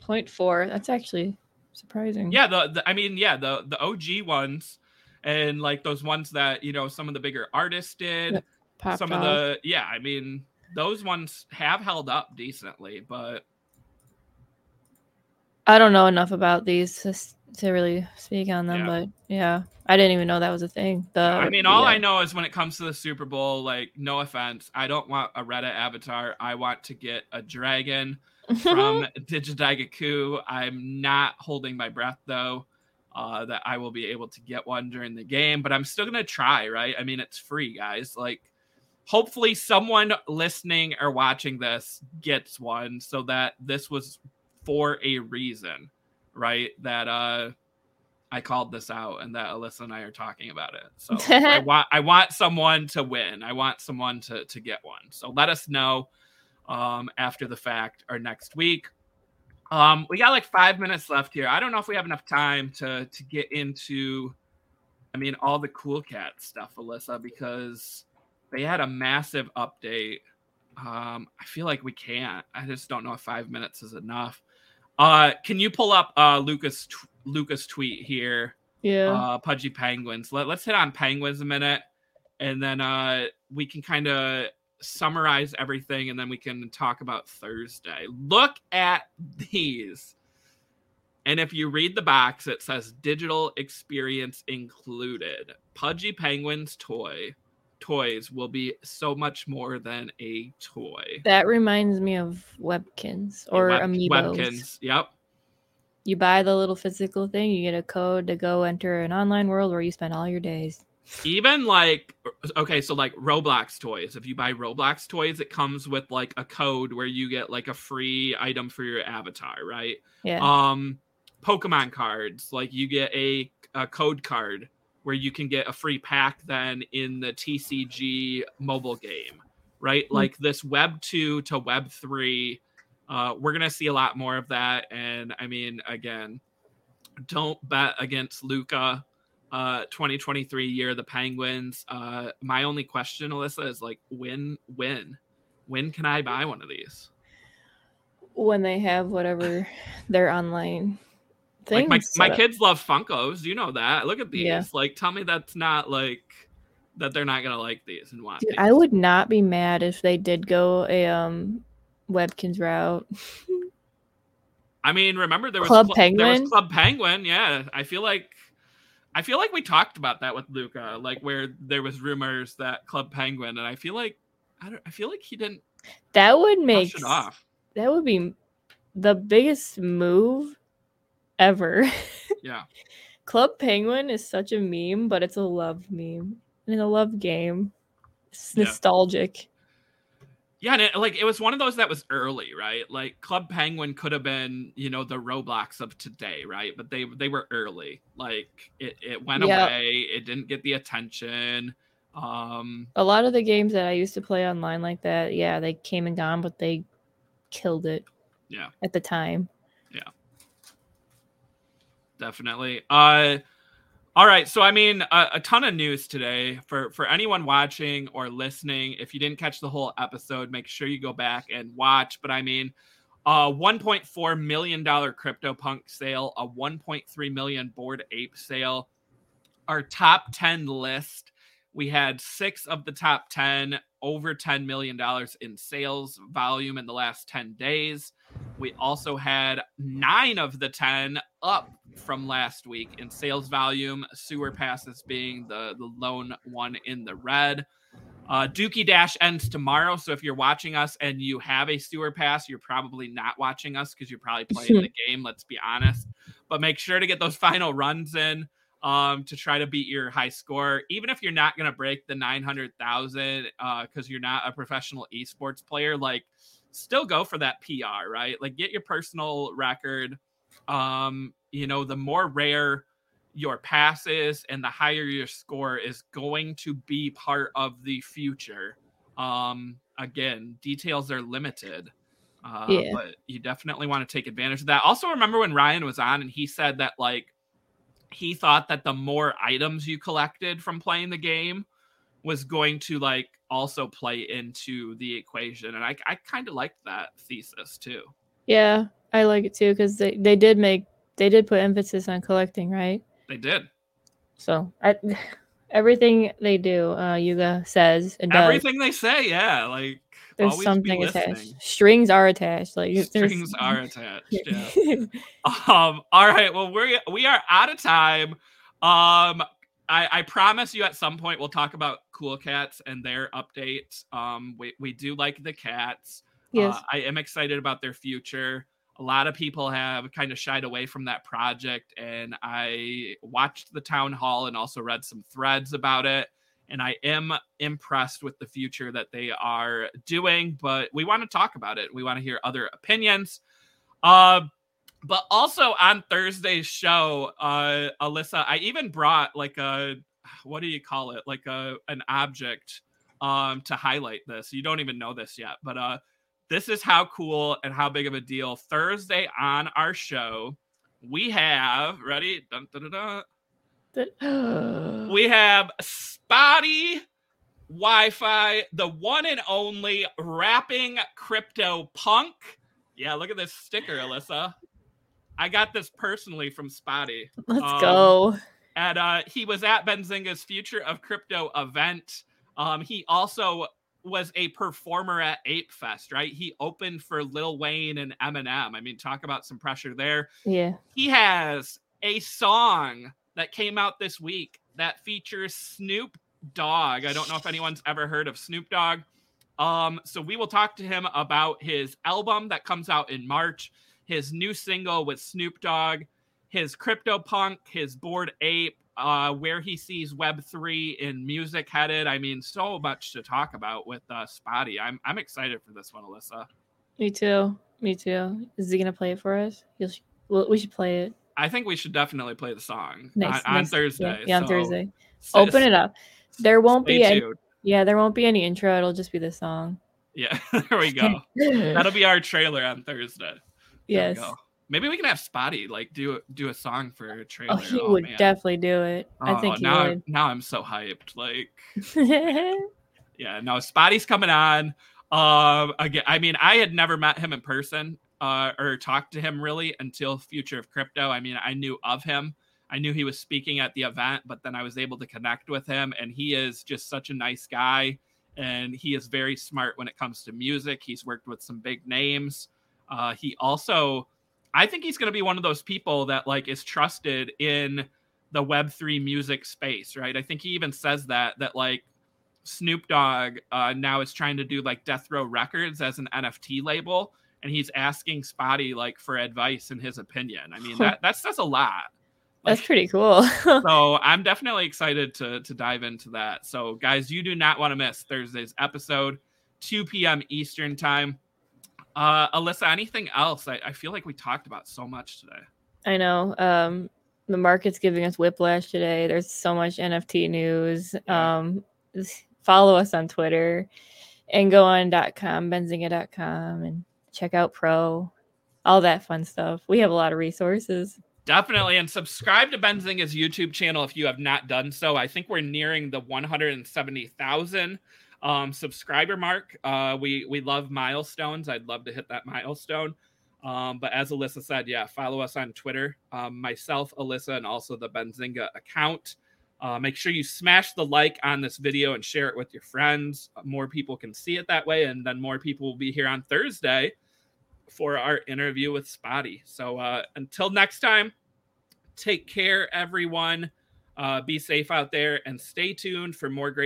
Point four. That's actually surprising. yeah, the, the I mean, yeah, the the OG ones and like those ones that, you know, some of the bigger artists did, Yep, some off. of the yeah, I mean, those ones have held up decently, but I don't know enough about these to, to really speak on them, Yeah. but yeah, I didn't even know that was a thing. The I mean, all yeah. I know is when it comes to the Super Bowl, like, no offense, I don't want a Reddit avatar. I want to get a dragon from <laughs> Digidaigaku. I'm not holding my breath though. Uh, that I will be able to get one during the game, but I'm still gonna try, right? I mean, it's free, guys. Like, hopefully, someone listening or watching this gets one, so that this was for a reason, right? That uh, I called this out, and that Alyssa and I are talking about it. So <laughs> I want I want someone to win. I want someone to to get one. So let us know um, after the fact or next week. Um, we got like five minutes left here. I don't know if we have enough time to to get into, I mean, all the cool cat stuff, Alyssa, because they had a massive update. Um, I feel like we can't. I just don't know if five minutes is enough. Uh, can you pull up uh Lucas tw- Luca's tweet here? yeah. uh pudgy penguins Let, let's hit on penguins a minute and then uh we can kind of summarize everything and then we can talk about thursday. Look at these. And if you read the box it says digital experience included. Pudgy penguins toy toys will be so much more than a toy. That reminds me of Webkinz or Web- Amiibos. webkinz yep. You buy the little physical thing, you get a code to go enter an online world where you spend all your days. Even like okay so like roblox toys. If you buy roblox toys it comes with like a code where you get like a free item for your avatar right? Yeah. um pokemon cards. Like you get a, a code card where you can get a free pack then in the tcg mobile game right? Hmm. like this web 2 to web 3 uh we're gonna see a lot more of that. And i mean again don't bet against luca uh 2023 year of the penguins uh my only question alyssa is like when when when can i buy one of these when they have whatever <sighs> their online thing. like my, my kids love funkos you know that look at these Yeah. like tell me that's not like that they're not gonna like these and want Dude. I would not be mad if they did go a um Webkinz route. I mean, remember there was Club Cl- There Penguin? was Club Penguin. Yeah, I feel like I feel like we talked about that with Luca, like where there was rumors that Club Penguin, and I feel like I don't. I feel like he didn't That would make it off. that would be the biggest move ever. <laughs> Yeah, Club Penguin is such a meme, but it's a love meme and a love game. It's nostalgic. Yeah, and it, like it was one of those that was early, right? Like Club Penguin could have been, you know, the Roblox of today, right? But they they were early. Like it it went Yep. away. It didn't get the attention. Um, A lot of the games that I used to play online like that, yeah, they came and gone, but they killed it. Yeah. At the time. Yeah. Definitely. Uh, all right. So, I mean, a, a ton of news today for for anyone watching or listening. If you didn't catch the whole episode, make sure you go back and watch. But I mean, a 1.4 million dollar CryptoPunk sale, a 1.3 million Bored Ape sale, our top 10 list We had six of the top 10 over $10 million in sales volume in the last 10 days. We also had nine of the 10 up from last week in sales volume, sewer passes being the, the lone one in the red. Uh, Dookie Dash ends tomorrow. So if you're watching us and you have a sewer pass, you're probably not watching us because you're probably playing <laughs> the game. Let's be honest. But make sure to get those <laughs> final runs in um, to try to beat your high score. Even if you're not going to break the 900,000 because uh, you're not a professional esports player, like still go for that PR, right? Like get your personal record. Um, you know, the more rare your passes and the higher your score is going to be part of the future. Um, again, details are limited. Uh, yeah. but you definitely want to take advantage of that. Also, remember when Ryan was on and he said that like he thought that the more items you collected from playing the game was going to like also play into the equation, and I I kind of liked that thesis too. Yeah, I like it too because they they did make they did put emphasis on collecting, right? They did. So I, <laughs> everything they do, uh, Yuga says and everything they say, yeah, like there's something attached. Strings are attached. Like <laughs> strings are <laughs> attached. Yeah. <laughs> um. All right. Well, we're we are out of time. Um. I, I promise you at some point we'll talk about Cool Cats and their updates. Um. We we do like the cats. Yes. Uh, I am excited about their future a lot of people have kind of shied away from that project and i watched the town hall and also read some threads about it and i am impressed with the future that they are doing but we want to talk about it we want to hear other opinions uh, but also on thursday's show uh, alyssa i even brought like a what do you call it like a an object um to highlight this you don't even know this yet but uh this is how cool and how big of a deal. Thursday on our show, we have ready. Dun, dun, dun, we <gasps> have Spottie WiFi, the one and only rapping crypto punk. Yeah, look at this sticker, Alyssa. I got this personally from Spotty. Let's um, go. And uh, he was at Benzinga's Future of Crypto event. Um, he also was a performer at Ape Fest, right? He opened for Lil Wayne and Eminem. I mean, talk about some pressure there. Yeah. He has a song that came out this week that features Snoop Dogg. I don't know if anyone's ever heard of Snoop Dogg. Um, so we will talk to him about his album that comes out in March, his new single with Snoop Dogg, his CryptoPunk, his Bored Ape, uh, where he sees Web three in music headed. I mean, so much to talk about with uh, Spottie. I'm I'm excited for this one, Alyssa. Me too. Me too. Is he gonna play it for us? He'll, we should play it. I think we should definitely play the song nice, on, nice. on, Thursday. Yeah, yeah on so, Thursday. Open it up. There won't be any. Yeah, there won't be any intro. It'll just be the song. Yeah, <laughs> there we go. <laughs> That'll be our trailer on Thursday. There yes. Maybe we can have Spottie like do do a song for a trailer. Oh, he oh, would man. definitely do it. Oh, I think now, would. Now I'm so hyped. Like, <laughs> yeah, no, Spottie's coming on. Um, again, I mean, I had never met him in person uh, or talked to him really until Future of Crypto. I mean, I knew of him. I knew he was speaking at the event, but then I was able to connect with him, and he is just such a nice guy. And he is very smart when it comes to music. He's worked with some big names. Uh, he also I think he's going to be one of those people that like is trusted in the Web3 music space, right? I think he even says that that like Snoop Dogg uh, now is trying to do like Death Row Records as an NFT label, and he's asking Spottie like for advice and his opinion. I mean, that that says a lot. Like, That's pretty cool. <laughs> so I'm definitely excited to to dive into that. So guys, you do not want to miss Thursday's episode, 2 p.m. Eastern time. Uh, Alyssa, anything else? I, I feel like we talked about so much today. I know. Um, the market's giving us whiplash today. There's so much NFT news. Um, follow us on Twitter and go on.com, benzinga.com, and check out Pro, all that fun stuff. We have a lot of resources. Definitely. And subscribe to Benzinga's YouTube channel if you have not done so. I think we're nearing the 170,000 um, subscriber mark. Uh, we we love milestones. I'd love to hit that milestone. Um, but as Alyssa said, yeah, follow us on Twitter. Um, myself, Alyssa, and also the Benzinga account. Uh, make sure you smash the like on this video and share it with your friends. More people can see it that way, and then more people will be here on Thursday for our interview with Spottie. So uh, until next time, take care, everyone. Uh, be safe out there and stay tuned for more great.